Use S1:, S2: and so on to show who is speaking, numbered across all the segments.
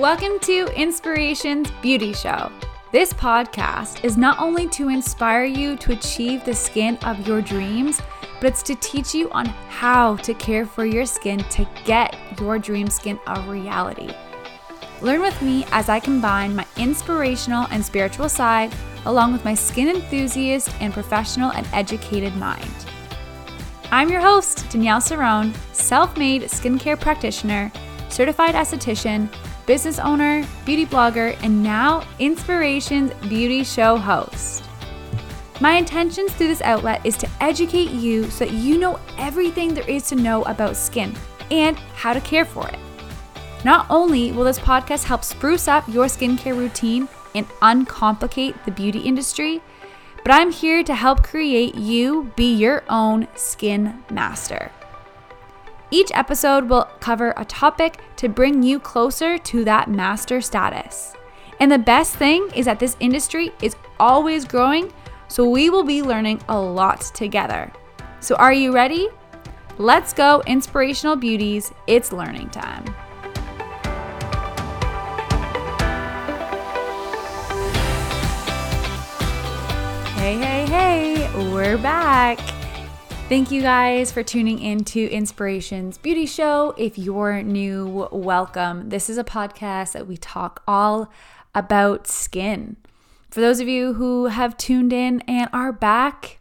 S1: Welcome to Inspirations Beauty Show. This podcast is not only to inspire you to achieve the skin of your dreams, but it's to teach you on how to care for your skin to get your dream skin a reality. Learn with me as I combine my inspirational and spiritual side along with my skin enthusiast and professional and educated mind. I'm your host, Danielle Cerrone, self made skincare practitioner, certified esthetician, business owner, beauty blogger, and now Inspirations Beauty Show host. My intentions through this outlet is to educate you so that you know everything there is to know about skin and how to care for it. Not only will this podcast help spruce up your skincare routine and uncomplicate the beauty industry, but I'm here to help create you be your own skin master. Each episode will cover a topic to bring you closer to that master status. And the best thing is that this industry is always growing, so we will be learning a lot together. So, are you ready? Let's go, inspirational beauties. It's learning time. Hey, hey, hey, we're back. Thank you guys for tuning into Inspirations Beauty Show. If you're new, welcome. This is a podcast that we talk all about skin. For those of you who have tuned in and are back,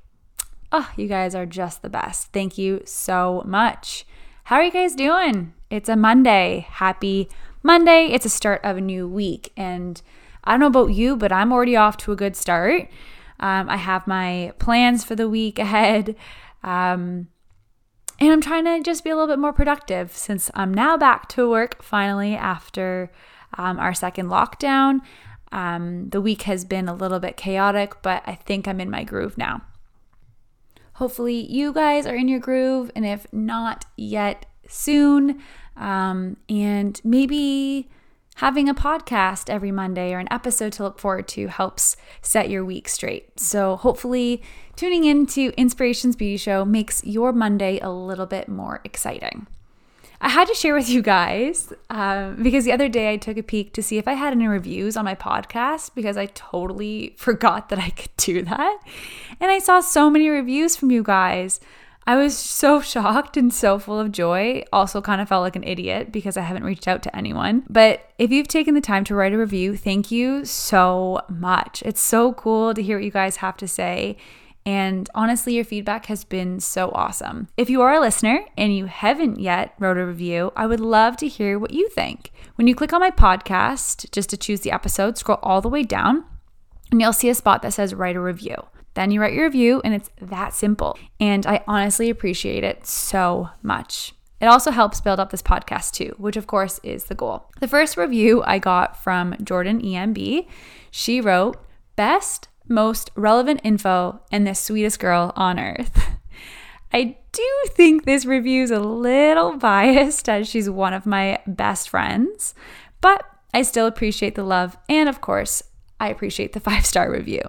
S1: oh, you guys are just the best. Thank you so much. How are you guys doing? It's a Monday. Happy Monday. It's a start of a new week. And I don't know about you, but I'm already off to a good start. Um, I have my plans for the week ahead. Um, and I'm trying to just be a little bit more productive since I'm now back to work finally after um, our second lockdown. Um, the week has been a little bit chaotic, but I think I'm in my groove now. Hopefully, you guys are in your groove, and if not yet, soon. Um, and maybe having a podcast every Monday or an episode to look forward to helps set your week straight. So, hopefully, tuning into Inspirations Beauty Show makes your Monday a little bit more exciting. I had to share with you guys uh, because the other day I took a peek to see if I had any reviews on my podcast because I totally forgot that I could do that. And I saw so many reviews from you guys. I was so shocked and so full of joy. Also, kind of felt like an idiot because I haven't reached out to anyone. But if you've taken the time to write a review, thank you so much. It's so cool to hear what you guys have to say. And honestly, your feedback has been so awesome. If you are a listener and you haven't yet wrote a review, I would love to hear what you think. When you click on my podcast, just to choose the episode, scroll all the way down and you'll see a spot that says write a review. Then you write your review, and it's that simple. And I honestly appreciate it so much. It also helps build up this podcast too, which of course is the goal. The first review I got from Jordan EMB. She wrote, Best, most relevant info, and the sweetest girl on earth. I do think this review is a little biased as she's one of my best friends, but I still appreciate the love. And of course, I appreciate the five star review.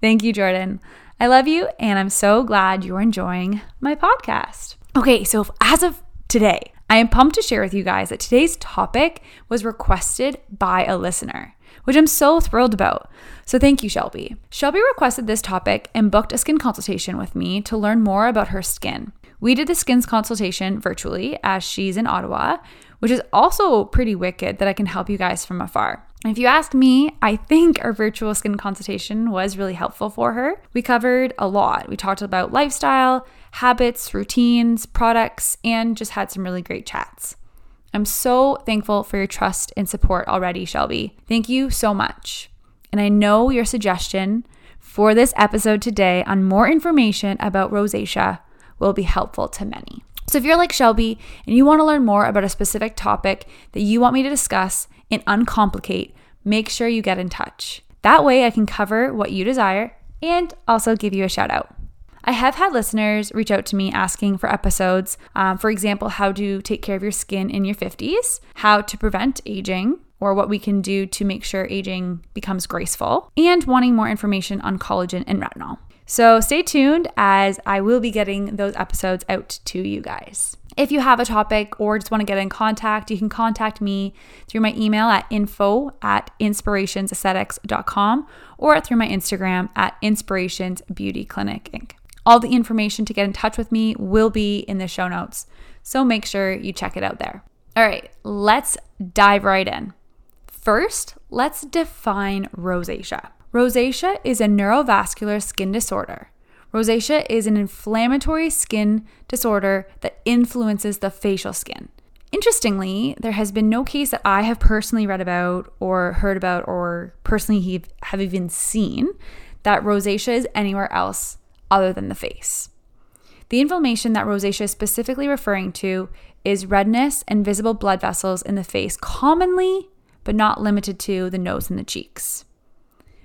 S1: Thank you, Jordan. I love you, and I'm so glad you're enjoying my podcast. Okay, so as of today, I am pumped to share with you guys that today's topic was requested by a listener, which I'm so thrilled about. So thank you, Shelby. Shelby requested this topic and booked a skin consultation with me to learn more about her skin. We did the skins consultation virtually as she's in Ottawa, which is also pretty wicked that I can help you guys from afar. If you ask me, I think our virtual skin consultation was really helpful for her. We covered a lot. We talked about lifestyle, habits, routines, products, and just had some really great chats. I'm so thankful for your trust and support already, Shelby. Thank you so much. And I know your suggestion for this episode today on more information about rosacea will be helpful to many. So, if you're like Shelby and you want to learn more about a specific topic that you want me to discuss and uncomplicate, make sure you get in touch. That way, I can cover what you desire and also give you a shout out. I have had listeners reach out to me asking for episodes, um, for example, how to take care of your skin in your 50s, how to prevent aging, or what we can do to make sure aging becomes graceful, and wanting more information on collagen and retinol. So stay tuned as I will be getting those episodes out to you guys. If you have a topic or just want to get in contact, you can contact me through my email at info at inspirationsaesthetics.com or through my Instagram at Inspirations Beauty Clinic Inc. All the information to get in touch with me will be in the show notes, so make sure you check it out there. All right, let's dive right in. First, let's define rosacea. Rosacea is a neurovascular skin disorder. Rosacea is an inflammatory skin disorder that influences the facial skin. Interestingly, there has been no case that I have personally read about or heard about or personally have even seen that rosacea is anywhere else other than the face. The inflammation that rosacea is specifically referring to is redness and visible blood vessels in the face, commonly but not limited to the nose and the cheeks.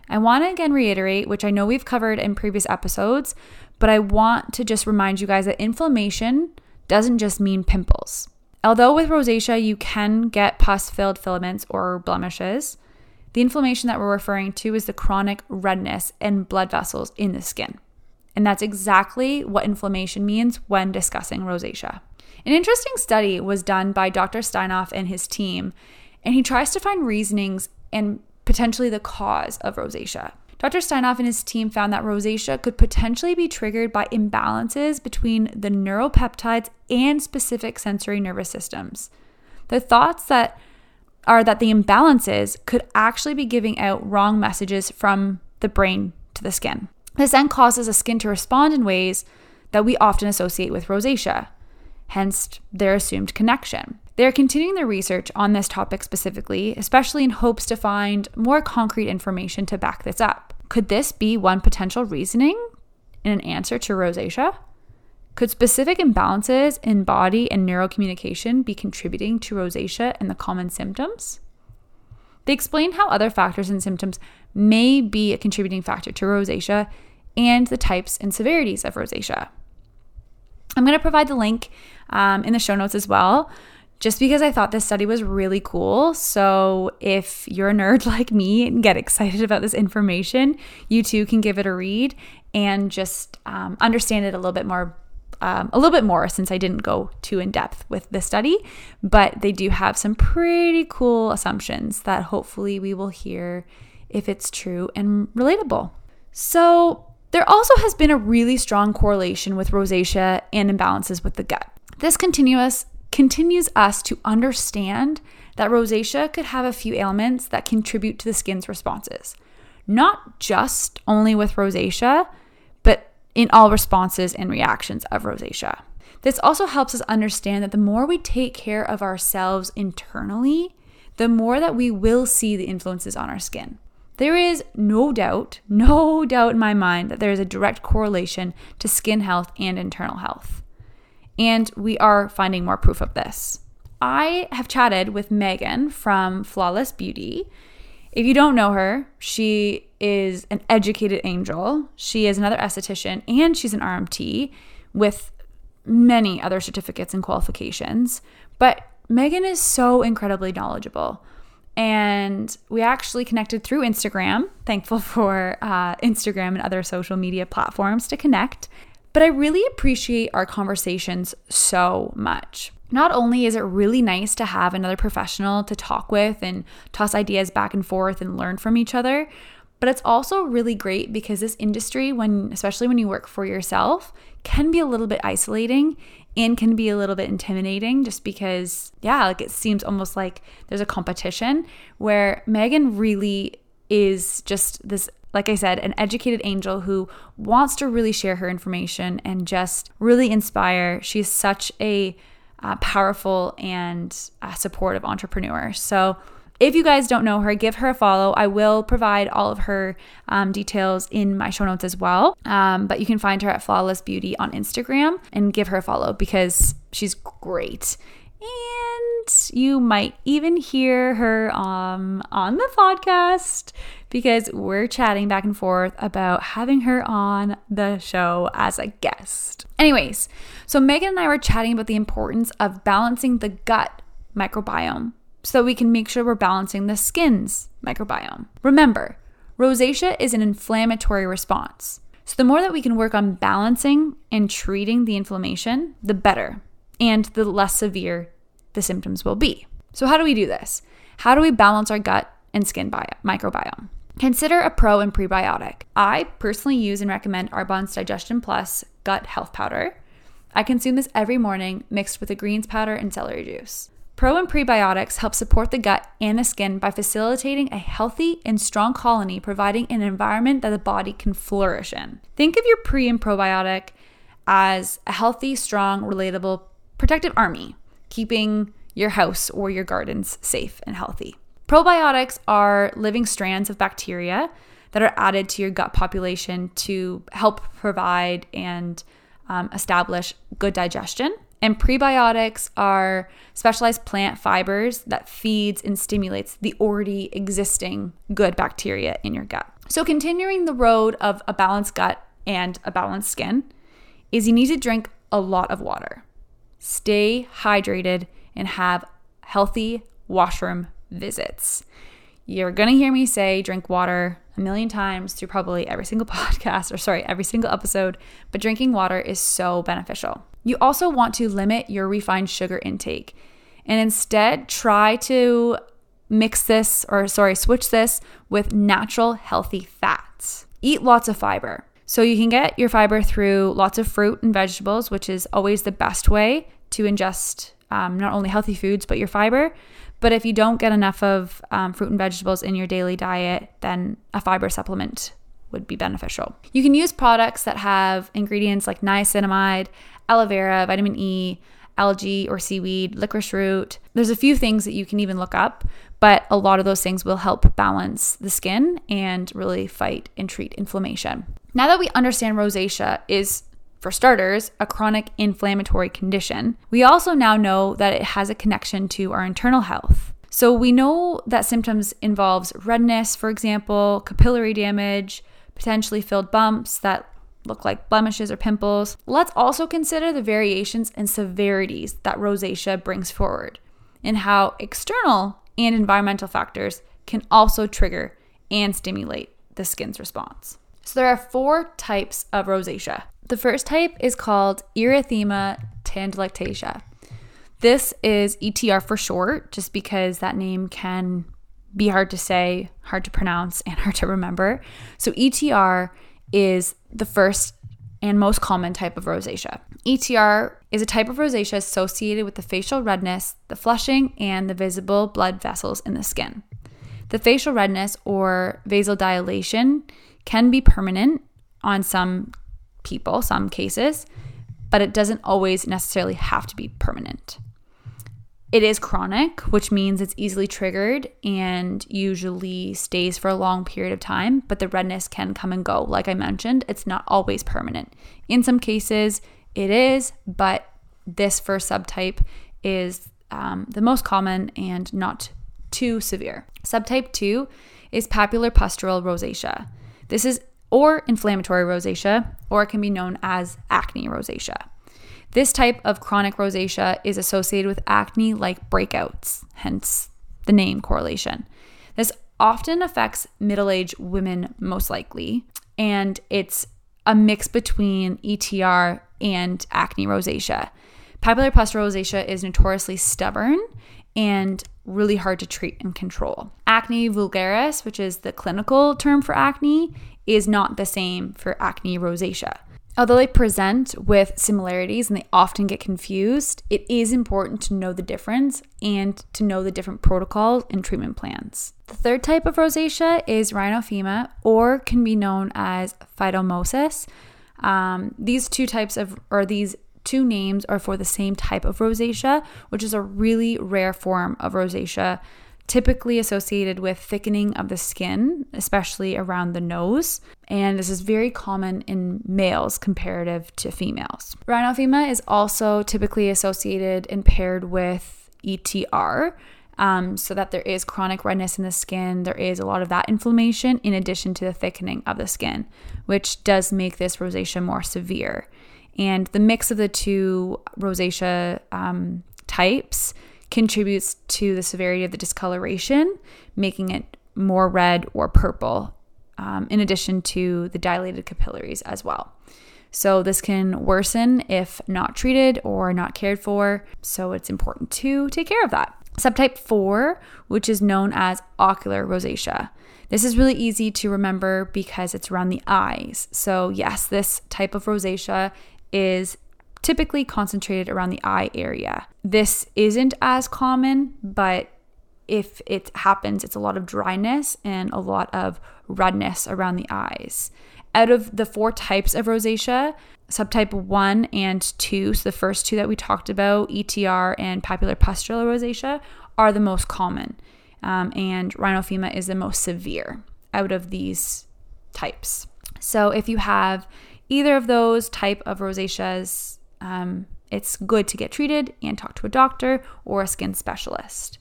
S1: I want to again reiterate, which I know we've covered in previous episodes, but I want to just remind you guys that inflammation doesn't just mean pimples. Although with rosacea you can get pus filled filaments or blemishes, the inflammation that we're referring to is the chronic redness and blood vessels in the skin. And that's exactly what inflammation means when discussing rosacea. An interesting study was done by Dr. Steinhoff and his team, and he tries to find reasonings and potentially the cause of rosacea. Dr. Steinhoff and his team found that rosacea could potentially be triggered by imbalances between the neuropeptides and specific sensory nervous systems. The thoughts that are that the imbalances could actually be giving out wrong messages from the brain to the skin. This then causes the skin to respond in ways that we often associate with rosacea, hence their assumed connection. They are continuing their research on this topic specifically, especially in hopes to find more concrete information to back this up. Could this be one potential reasoning in an answer to rosacea? Could specific imbalances in body and neurocommunication be contributing to rosacea and the common symptoms? They explain how other factors and symptoms may be a contributing factor to rosacea and the types and severities of rosacea. I'm going to provide the link um, in the show notes as well just because I thought this study was really cool. So, if you're a nerd like me and get excited about this information, you too can give it a read and just um, understand it a little bit more. Um, a little bit more since I didn't go too in depth with the study, but they do have some pretty cool assumptions that hopefully we will hear if it's true and relatable. So, there also has been a really strong correlation with rosacea and imbalances with the gut. This continuous continues us to understand that rosacea could have a few ailments that contribute to the skin's responses. Not just only with rosacea, but in all responses and reactions of rosacea. This also helps us understand that the more we take care of ourselves internally, the more that we will see the influences on our skin. There is no doubt, no doubt in my mind that there is a direct correlation to skin health and internal health. And we are finding more proof of this. I have chatted with Megan from Flawless Beauty. If you don't know her, she is an educated angel. She is another esthetician and she's an RMT with many other certificates and qualifications. But Megan is so incredibly knowledgeable. And we actually connected through Instagram. Thankful for uh, Instagram and other social media platforms to connect. But I really appreciate our conversations so much. Not only is it really nice to have another professional to talk with and toss ideas back and forth and learn from each other, but it's also really great because this industry when especially when you work for yourself can be a little bit isolating and can be a little bit intimidating just because yeah, like it seems almost like there's a competition where Megan really is just this like I said, an educated angel who wants to really share her information and just really inspire. She's such a uh, powerful and uh, supportive entrepreneur. So, if you guys don't know her, give her a follow. I will provide all of her um, details in my show notes as well. Um, but you can find her at Flawless Beauty on Instagram and give her a follow because she's great. And you might even hear her um, on the podcast because we're chatting back and forth about having her on the show as a guest. Anyways, so Megan and I were chatting about the importance of balancing the gut microbiome so we can make sure we're balancing the skin's microbiome. Remember, rosacea is an inflammatory response. So the more that we can work on balancing and treating the inflammation, the better. And the less severe the symptoms will be. So, how do we do this? How do we balance our gut and skin bio- microbiome? Consider a pro and prebiotic. I personally use and recommend Arbonne's Digestion Plus Gut Health Powder. I consume this every morning mixed with a greens powder and celery juice. Pro and prebiotics help support the gut and the skin by facilitating a healthy and strong colony, providing an environment that the body can flourish in. Think of your pre and probiotic as a healthy, strong, relatable, protective army, keeping your house or your gardens safe and healthy. Probiotics are living strands of bacteria that are added to your gut population to help provide and um, establish good digestion. And prebiotics are specialized plant fibers that feeds and stimulates the already existing good bacteria in your gut. So continuing the road of a balanced gut and a balanced skin is you need to drink a lot of water. Stay hydrated and have healthy washroom visits. You're going to hear me say drink water a million times through probably every single podcast or sorry, every single episode, but drinking water is so beneficial. You also want to limit your refined sugar intake and instead try to mix this or sorry, switch this with natural healthy fats. Eat lots of fiber. So you can get your fiber through lots of fruit and vegetables, which is always the best way to ingest um, not only healthy foods but your fiber. But if you don't get enough of um, fruit and vegetables in your daily diet, then a fiber supplement would be beneficial. You can use products that have ingredients like niacinamide, aloe vera, vitamin E, algae or seaweed, licorice root. There's a few things that you can even look up, but a lot of those things will help balance the skin and really fight and treat inflammation. Now that we understand rosacea is for starters, a chronic inflammatory condition. We also now know that it has a connection to our internal health. So we know that symptoms involves redness, for example, capillary damage, potentially filled bumps that look like blemishes or pimples. Let's also consider the variations and severities that rosacea brings forward and how external and environmental factors can also trigger and stimulate the skin's response. So there are four types of rosacea. The first type is called erythema telangiectasia. This is ETR for short, just because that name can be hard to say, hard to pronounce, and hard to remember. So, ETR is the first and most common type of rosacea. ETR is a type of rosacea associated with the facial redness, the flushing, and the visible blood vessels in the skin. The facial redness or vasodilation can be permanent on some people, some cases, but it doesn't always necessarily have to be permanent. It is chronic, which means it's easily triggered and usually stays for a long period of time, but the redness can come and go. Like I mentioned, it's not always permanent. In some cases, it is, but this first subtype is um, the most common and not too severe. Subtype 2 is papular pustular rosacea. This is or inflammatory rosacea, or it can be known as acne rosacea. This type of chronic rosacea is associated with acne like breakouts, hence the name correlation. This often affects middle aged women, most likely, and it's a mix between ETR and acne rosacea. Papulopustular rosacea is notoriously stubborn and really hard to treat and control. Acne vulgaris, which is the clinical term for acne, is not the same for acne rosacea. Although they present with similarities and they often get confused, it is important to know the difference and to know the different protocols and treatment plans. The third type of rosacea is rhinophyma, or can be known as phytomosis. Um, these two types of, or these two names are for the same type of rosacea, which is a really rare form of rosacea typically associated with thickening of the skin, especially around the nose. And this is very common in males comparative to females. Rhinophyma is also typically associated and paired with ETR. Um, so that there is chronic redness in the skin, there is a lot of that inflammation in addition to the thickening of the skin, which does make this rosacea more severe. And the mix of the two rosacea um, types contributes to the severity of the discoloration, making it more red or purple, um, in addition to the dilated capillaries as well. So, this can worsen if not treated or not cared for. So, it's important to take care of that. Subtype 4, which is known as ocular rosacea. This is really easy to remember because it's around the eyes. So, yes, this type of rosacea is typically concentrated around the eye area. This isn't as common, but if it happens, it's a lot of dryness and a lot of redness around the eyes. Out of the four types of rosacea, subtype 1 and 2, so the first two that we talked about, ETR and papular pustular rosacea, are the most common. Um, and rhinophyma is the most severe out of these types. So if you have either of those type of rosaceas, um, it's good to get treated and talk to a doctor or a skin specialist.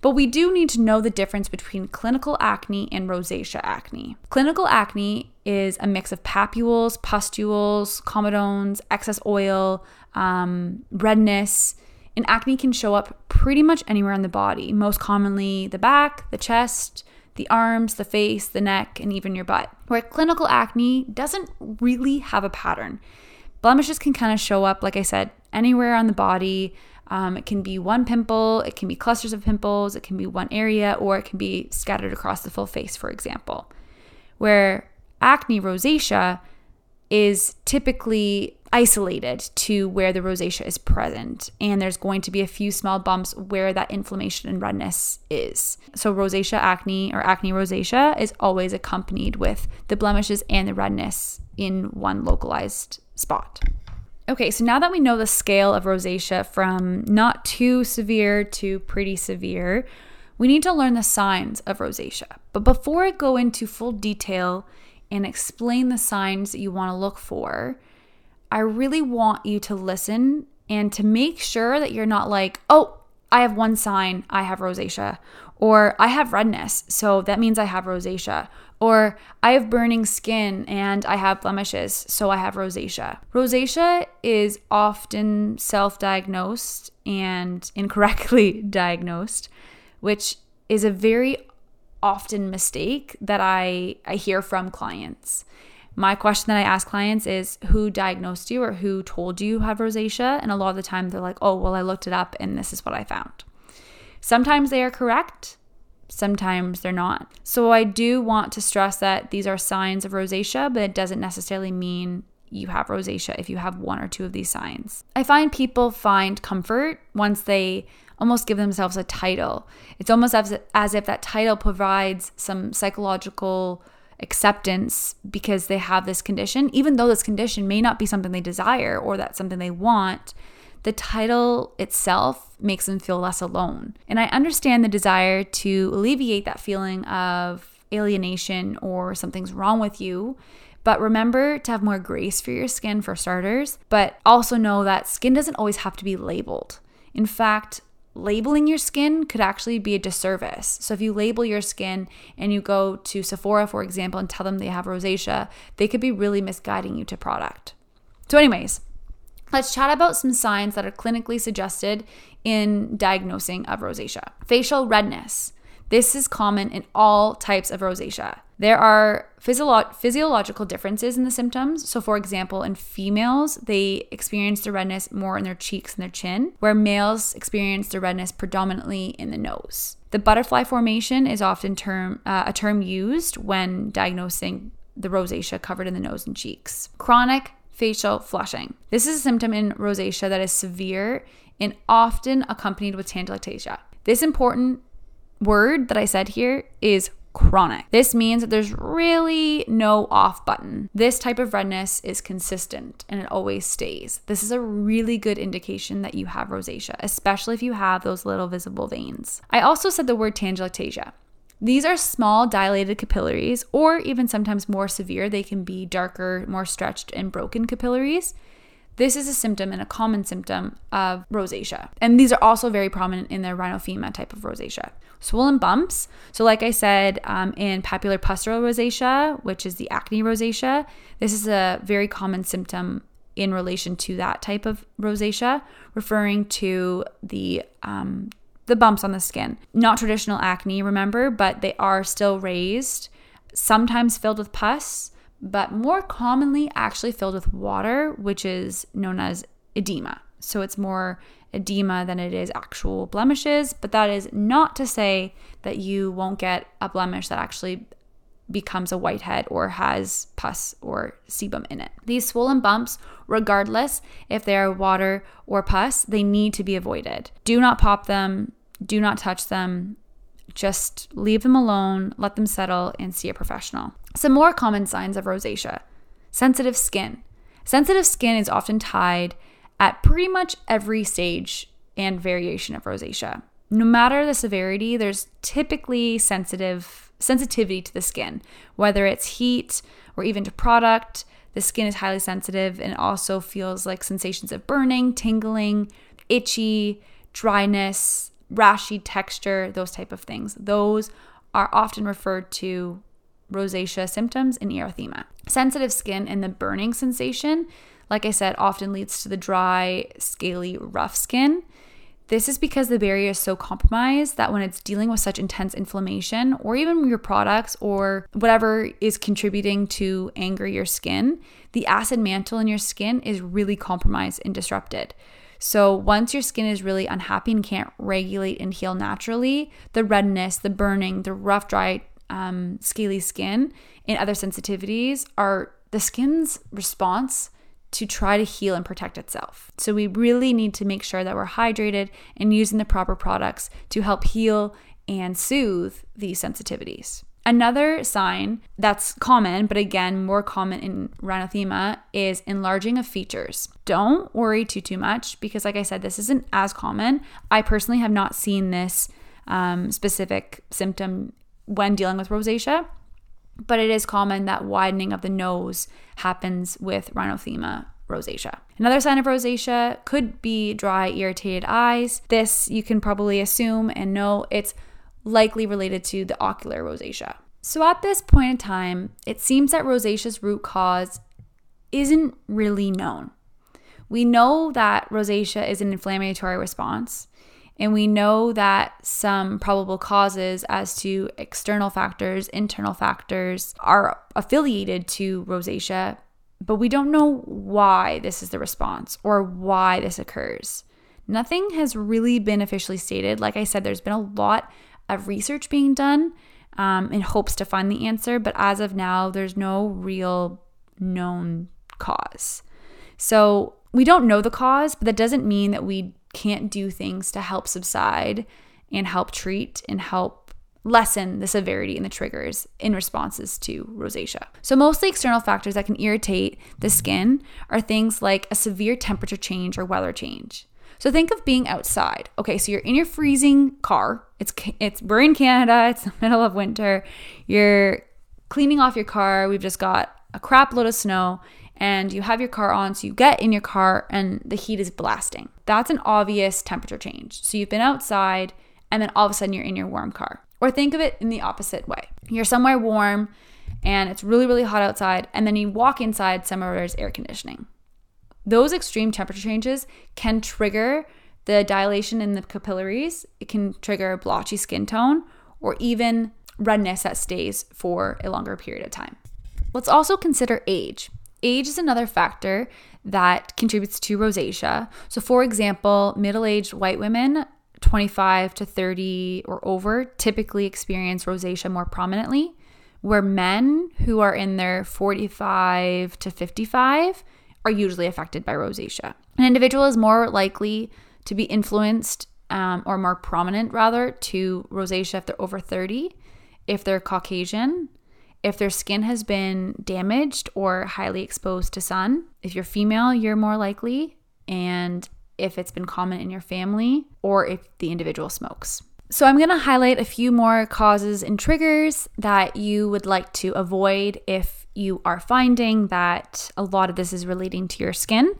S1: But we do need to know the difference between clinical acne and rosacea acne. Clinical acne is a mix of papules, pustules, comedones, excess oil, um, redness, and acne can show up pretty much anywhere on the body, most commonly the back, the chest, the arms, the face, the neck, and even your butt. Where clinical acne doesn't really have a pattern. Blemishes can kind of show up, like I said, anywhere on the body. Um, it can be one pimple, it can be clusters of pimples, it can be one area, or it can be scattered across the full face, for example. Where acne rosacea is typically isolated to where the rosacea is present, and there's going to be a few small bumps where that inflammation and redness is. So, rosacea acne or acne rosacea is always accompanied with the blemishes and the redness in one localized spot. Okay, so now that we know the scale of rosacea from not too severe to pretty severe, we need to learn the signs of rosacea. But before I go into full detail and explain the signs that you want to look for, I really want you to listen and to make sure that you're not like, oh, I have one sign, I have rosacea, or I have redness, so that means I have rosacea, or I have burning skin and I have blemishes, so I have rosacea. Rosacea is often self diagnosed and incorrectly diagnosed, which is a very often mistake that I, I hear from clients. My question that I ask clients is who diagnosed you or who told you you have rosacea? And a lot of the time they're like, oh, well, I looked it up and this is what I found. Sometimes they are correct, sometimes they're not. So I do want to stress that these are signs of rosacea, but it doesn't necessarily mean you have rosacea if you have one or two of these signs. I find people find comfort once they almost give themselves a title. It's almost as, as if that title provides some psychological acceptance because they have this condition, even though this condition may not be something they desire or that's something they want the title itself makes them feel less alone. And I understand the desire to alleviate that feeling of alienation or something's wrong with you. But remember to have more grace for your skin, for starters, but also know that skin doesn't always have to be labeled. In fact, labeling your skin could actually be a disservice. So if you label your skin and you go to Sephora, for example, and tell them they have rosacea, they could be really misguiding you to product. So, anyways, Let's chat about some signs that are clinically suggested in diagnosing of rosacea. Facial redness. This is common in all types of rosacea. There are physio- physiological differences in the symptoms. So, for example, in females, they experience the redness more in their cheeks and their chin, where males experience the redness predominantly in the nose. The butterfly formation is often term, uh, a term used when diagnosing the rosacea covered in the nose and cheeks. Chronic facial flushing. This is a symptom in rosacea that is severe and often accompanied with telangiectasia. This important word that I said here is chronic. This means that there's really no off button. This type of redness is consistent and it always stays. This is a really good indication that you have rosacea, especially if you have those little visible veins. I also said the word telangiectasia. These are small dilated capillaries, or even sometimes more severe, they can be darker, more stretched, and broken capillaries. This is a symptom and a common symptom of rosacea. And these are also very prominent in the rhinophyma type of rosacea. Swollen bumps. So, like I said, um, in papulopustular rosacea, which is the acne rosacea, this is a very common symptom in relation to that type of rosacea, referring to the um, the bumps on the skin. Not traditional acne, remember, but they are still raised, sometimes filled with pus, but more commonly actually filled with water, which is known as edema. So it's more edema than it is actual blemishes, but that is not to say that you won't get a blemish that actually becomes a whitehead or has pus or sebum in it. These swollen bumps, regardless if they are water or pus, they need to be avoided. Do not pop them, do not touch them. Just leave them alone, let them settle, and see a professional. Some more common signs of rosacea sensitive skin. Sensitive skin is often tied at pretty much every stage and variation of rosacea. No matter the severity, there's typically sensitive sensitivity to the skin, whether it's heat or even to product. The skin is highly sensitive and also feels like sensations of burning, tingling, itchy, dryness, rashy texture, those type of things. Those are often referred to rosacea symptoms in erythema. Sensitive skin and the burning sensation like I said, often leads to the dry, scaly, rough skin. This is because the barrier is so compromised that when it's dealing with such intense inflammation, or even your products or whatever is contributing to anger your skin, the acid mantle in your skin is really compromised and disrupted. So, once your skin is really unhappy and can't regulate and heal naturally, the redness, the burning, the rough, dry, um, scaly skin, and other sensitivities are the skin's response to try to heal and protect itself. So we really need to make sure that we're hydrated and using the proper products to help heal and soothe these sensitivities. Another sign that's common, but again, more common in rhinophyma, is enlarging of features. Don't worry too too much because, like I said, this isn't as common. I personally have not seen this um, specific symptom when dealing with rosacea, but it is common that widening of the nose happens with rhinophyma rosacea. Another sign of rosacea could be dry, irritated eyes. This you can probably assume and know it's likely related to the ocular rosacea. So at this point in time, it seems that rosacea's root cause isn't really known. We know that rosacea is an inflammatory response, and we know that some probable causes as to external factors, internal factors are affiliated to rosacea, but we don't know why this is the response or why this occurs. Nothing has really been officially stated. Like I said, there's been a lot of research being done um, in hopes to find the answer, but as of now, there's no real known cause. So we don't know the cause, but that doesn't mean that we can't do things to help subside and help treat and help lessen the severity and the triggers in responses to rosacea. So, mostly external factors that can irritate the skin are things like a severe temperature change or weather change. So think of being outside. Okay, so you're in your freezing car. It's it's we're in Canada. It's the middle of winter. You're cleaning off your car. We've just got a crap load of snow and you have your car on. So you get in your car and the heat is blasting. That's an obvious temperature change. So you've been outside and then all of a sudden you're in your warm car. Or think of it in the opposite way. You're somewhere warm and it's really, really hot outside, and then you walk inside somewhere where there's air conditioning. Those extreme temperature changes can trigger the dilation in the capillaries, it can trigger blotchy skin tone, or even redness that stays for a longer period of time. Let's also consider age. Age is another factor that contributes to rosacea. So, for example, middle aged white women, 25 to 30 or over, typically experience rosacea more prominently, where men who are in their 45 to 55 are usually affected by rosacea. An individual is more likely to be influenced um, or more prominent, rather, to rosacea if they're over 30, if they're Caucasian, if their skin has been damaged or highly exposed to sun. If you're female, you're more likely. And if it's been common in your family or if the individual smokes. So, I'm going to highlight a few more causes and triggers that you would like to avoid if you are finding that a lot of this is relating to your skin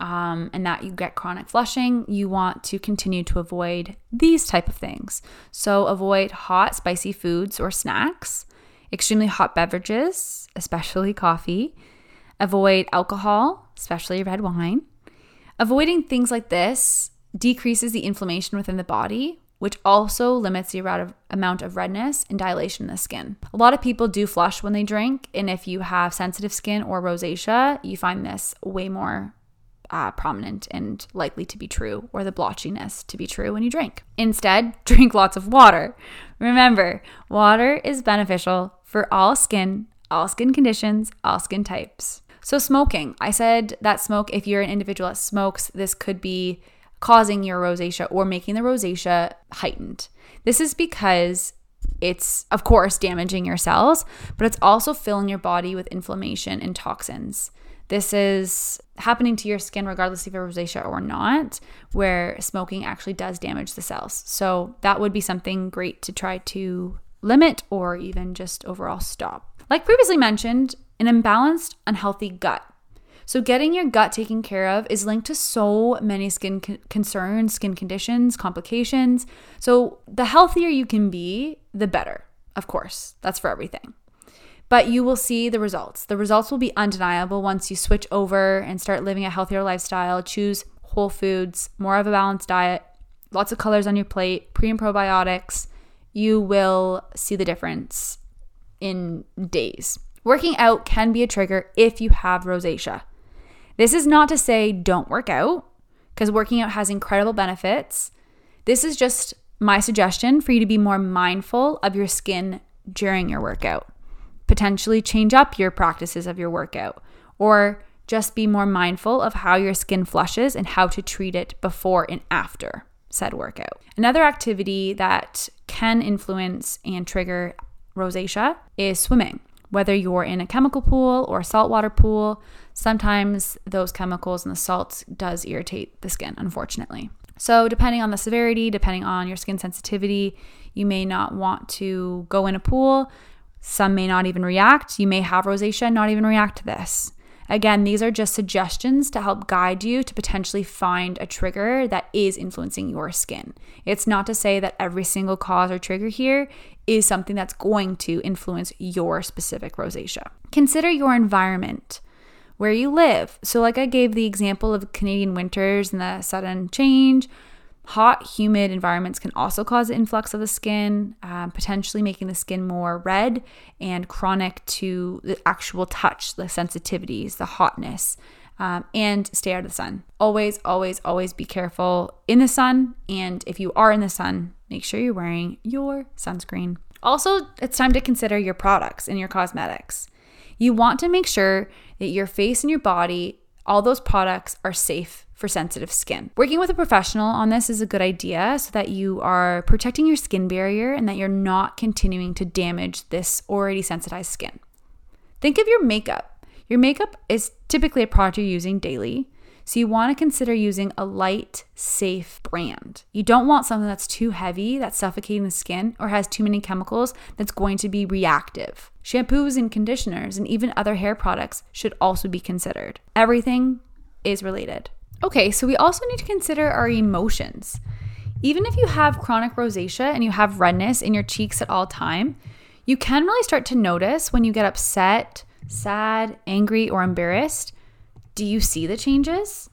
S1: um, and that you get chronic flushing. You want to continue to avoid these type of things. So, avoid hot, spicy foods or snacks extremely hot beverages, especially coffee, avoid alcohol, especially red wine. Avoiding things like this decreases the inflammation within the body, which also limits the amount of redness and dilation in the skin. A lot of people do flush when they drink, and if you have sensitive skin or rosacea, you find this way more uh, prominent and likely to be true, or the blotchiness to be true when you drink. Instead, drink lots of water. Remember, water is beneficial for all skin, all skin conditions, all skin types. So, smoking. I said that smoke, if you're an individual that smokes, this could be causing your rosacea or making the rosacea heightened. This is because it's, of course, damaging your cells, but it's also filling your body with inflammation and toxins. This is happening to your skin regardless if you have rosacea or not, where smoking actually does damage the cells. So that would be something great to try to limit or even just overall stop. Like previously mentioned, an imbalanced, unhealthy gut. So, getting your gut taken care of is linked to so many skin concerns, skin conditions, complications. So, the healthier you can be, the better. Of course, that's for everything but you will see the results. The results will be undeniable once you switch over and start living a healthier lifestyle, choose whole foods, more of a balanced diet, lots of colors on your plate, pre and probiotics. You will see the difference in days. Working out can be a trigger if you have rosacea. This is not to say don't work out, because working out has incredible benefits. This is just my suggestion for you to be more mindful of your skin during your workout potentially change up your practices of your workout or just be more mindful of how your skin flushes and how to treat it before and after said workout. Another activity that can influence and trigger rosacea is swimming. Whether you're in a chemical pool or a saltwater pool, sometimes those chemicals and the salts does irritate the skin, unfortunately. So, depending on the severity, depending on your skin sensitivity, you may not want to go in a pool some may not even react. You may have rosacea and not even react to this. Again, these are just suggestions to help guide you to potentially find a trigger that is influencing your skin. It's not to say that every single cause or trigger here is something that's going to influence your specific rosacea. Consider your environment, where you live. So, like I gave the example of Canadian winters and the sudden change, Hot, humid environments can also cause an influx of the skin, um, potentially making the skin more red and chronic to the actual touch, the sensitivities, the hotness, um, and stay out of the sun. Always, always, always be careful in the sun. And if you are in the sun, make sure you're wearing your sunscreen. Also, it's time to consider your products and your cosmetics. You want to make sure that your face and your body, all those products are safe for sensitive skin. Working with a professional on this is a good idea so that you are protecting your skin barrier and that you're not continuing to damage this already sensitized skin. Think of your makeup. Your makeup is typically a product you're using daily. So you want to consider using a light, safe brand. You don't want something that's too heavy, that's suffocating the skin, or has too many chemicals that's going to be reactive. Shampoos and conditioners and even other hair products should also be considered. Everything is related. Okay, so we also need to consider our emotions. Even if you have chronic rosacea and you have redness in your cheeks at all time, you can really start to notice when you get upset, sad, angry, or embarrassed. Do you see the changes?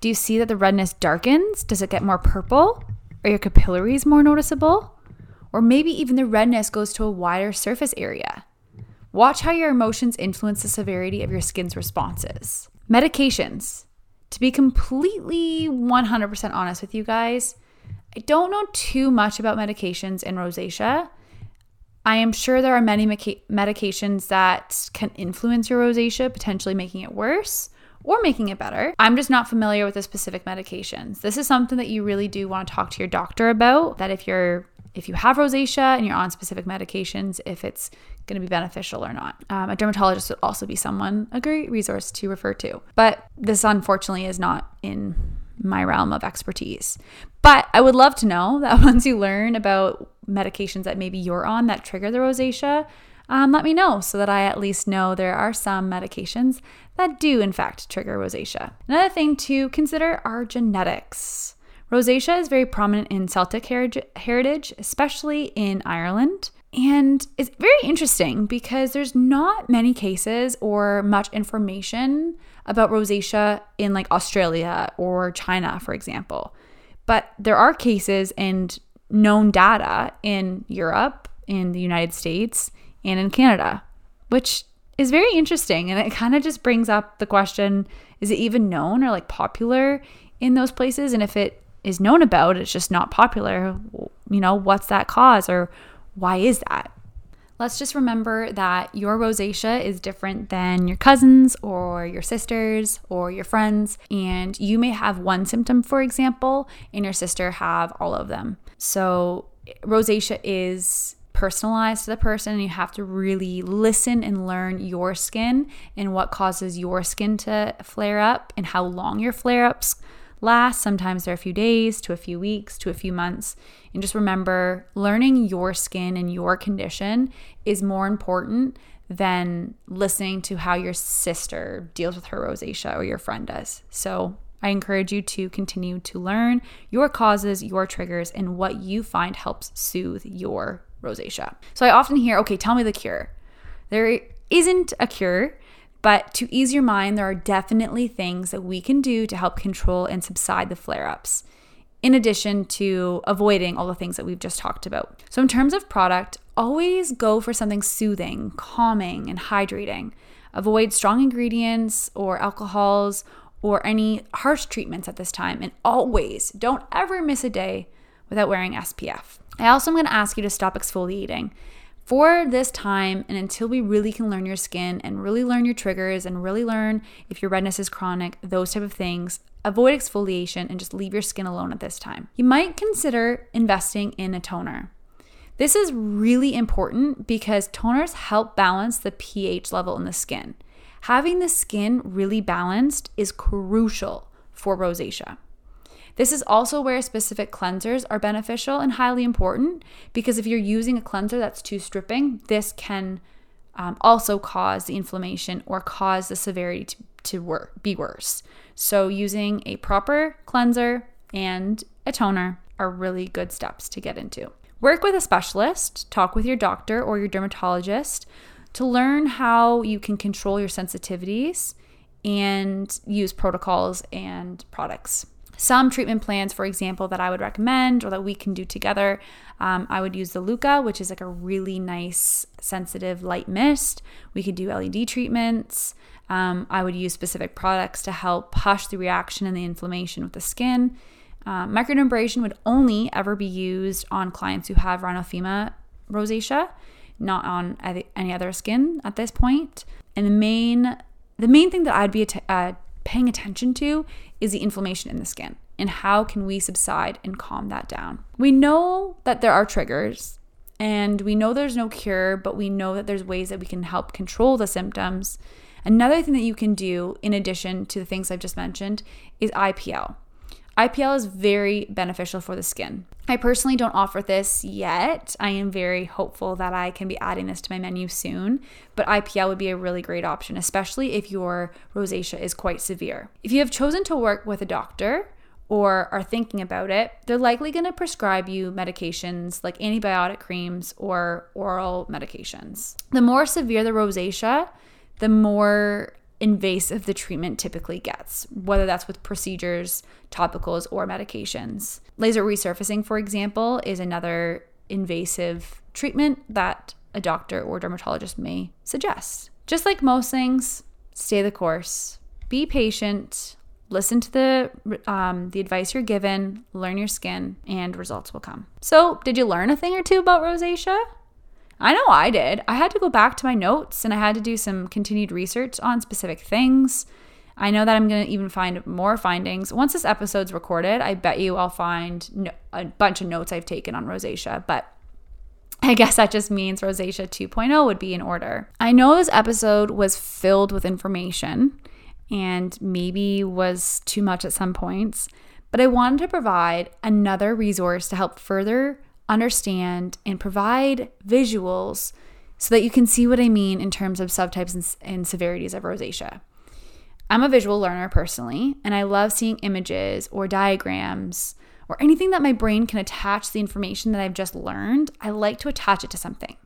S1: Do you see that the redness darkens? Does it get more purple? Are your capillaries more noticeable? Or maybe even the redness goes to a wider surface area. Watch how your emotions influence the severity of your skin's responses. Medications. To be completely 100% honest with you guys, I don't know too much about medications in rosacea. I am sure there are many medications that can influence your rosacea, potentially making it worse or making it better. I'm just not familiar with the specific medications. This is something that you really do want to talk to your doctor about. That if you're if you have rosacea and you're on specific medications, if it's going to be beneficial or not. Um, a dermatologist would also be someone, a great resource to refer to. But this unfortunately is not in my realm of expertise. But I would love to know that once you learn about medications that maybe you're on that trigger the rosacea, um, let me know so that I at least know there are some medications that do, in fact, trigger rosacea. Another thing to consider are genetics. Rosacea is very prominent in Celtic heritage, especially in Ireland. And it's very interesting because there's not many cases or much information about rosacea in like Australia or China, for example. But there are cases and known data in Europe, in the United States, and in Canada, which is very interesting. And it kind of just brings up the question is it even known or like popular in those places? And if it is known about, it's just not popular, you know, what's that cause or why is that? Let's just remember that your rosacea is different than your cousins or your sisters or your friends. And you may have one symptom, for example, and your sister have all of them. So, rosacea is personalized to the person and you have to really listen and learn your skin and what causes your skin to flare up and how long your flare ups last. Sometimes they're a few days to a few weeks to a few months. And just remember learning your skin and your condition is more important than listening to how your sister deals with her rosacea or your friend does. So I encourage you to continue to learn your causes, your triggers, and what you find helps soothe your rosacea. So I often hear, okay, tell me the cure. There isn't a cure. But to ease your mind, there are definitely things that we can do to help control and subside the flare ups, in addition to avoiding all the things that we've just talked about. So, in terms of product, always go for something soothing, calming, and hydrating. Avoid strong ingredients or alcohols or any harsh treatments at this time. And always don't ever miss a day without wearing SPF. I also am going to ask you to stop exfoliating for this time and until we really can learn your skin and really learn your triggers and really learn if your redness is chronic, those type of things, avoid exfoliation and just leave your skin alone at this time. You might consider investing in a toner. This is really important because toners help balance the pH level in the skin. Having the skin really balanced is crucial for rosacea. This is also where specific cleansers are beneficial and highly important because if you're using a cleanser that's too stripping, this can um, also cause the inflammation or cause the severity to, to wor- be worse. So, using a proper cleanser and a toner are really good steps to get into. Work with a specialist, talk with your doctor or your dermatologist to learn how you can control your sensitivities and use protocols and products. Some treatment plans, for example, that I would recommend or that we can do together, um, I would use the Luca, which is like a really nice, sensitive light mist. We could do LED treatments. Um, I would use specific products to help hush the reaction and the inflammation with the skin. Uh, microdermabrasion would only ever be used on clients who have rhinophyma rosacea, not on any other skin at this point. And the main, the main thing that I'd be uh, paying attention to is the inflammation in the skin and how can we subside and calm that down. We know that there are triggers and we know there's no cure, but we know that there's ways that we can help control the symptoms. Another thing that you can do, in addition to the things I've just mentioned, is IPL. IPL is very beneficial for the skin. I personally don't offer this yet. I am very hopeful that I can be adding this to my menu soon, but IPL would be a really great option, especially if your rosacea is quite severe. If you have chosen to work with a doctor, or are thinking about it, they're likely going to prescribe you medications like antibiotic creams or oral medications. The more severe the rosacea, the more invasive the treatment typically gets, whether that's with procedures, topicals, or medications. Laser resurfacing, for example, is another invasive treatment that a doctor or dermatologist may suggest. Just like most things, stay the course, be patient, listen to the um, the advice you're given, learn your skin, and results will come. So, did you learn a thing or two about rosacea? I know I did. I had to go back to my notes and I had to do some continued research on specific things. I know that I'm going to even find more findings. Once this episode's recorded, I bet you I'll find no- a bunch of notes I've taken on rosacea, but I guess that just means rosacea 2.0 would be in order. I know this episode was filled with information and maybe was too much at some points, but I wanted to provide another resource to help further understand, and provide visuals so that you can see what I mean in terms of subtypes and, and severities of rosacea. I'm a visual learner personally, and I love seeing images or diagrams or anything that my brain can attach the information that I've just learned. I like to attach it to something.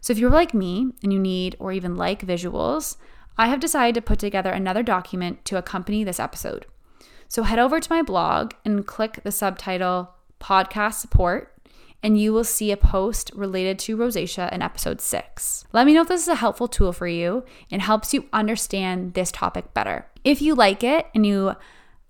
S1: So if you're like me and you need or even like visuals, I have decided to put together another document to accompany this episode. So head over to my blog and click the subtitle Podcast Support and you will see a post related to rosacea in episode six. Let me know if this is a helpful tool for you and helps you understand this topic better. If you like it and you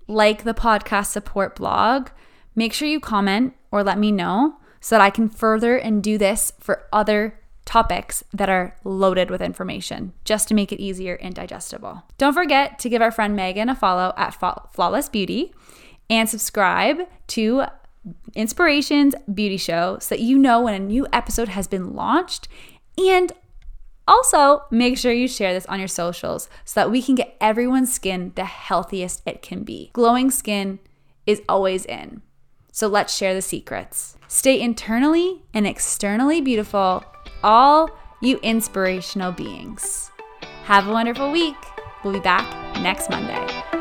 S1: like the podcast support blog, make sure you comment or let me know so that I can further and do this for other topics that are loaded with information just to make it easier and digestible. Don't forget to give our friend Megan a follow at Flawless Beauty and subscribe to Inspirations Beauty Show so that you know when a new episode has been launched. And also, make sure you share this on your socials so that we can get everyone's skin the healthiest it can be. Glowing skin is always in. So let's share the secrets. Stay internally and externally beautiful, all you inspirational beings. Have a wonderful week. We'll be back next Monday.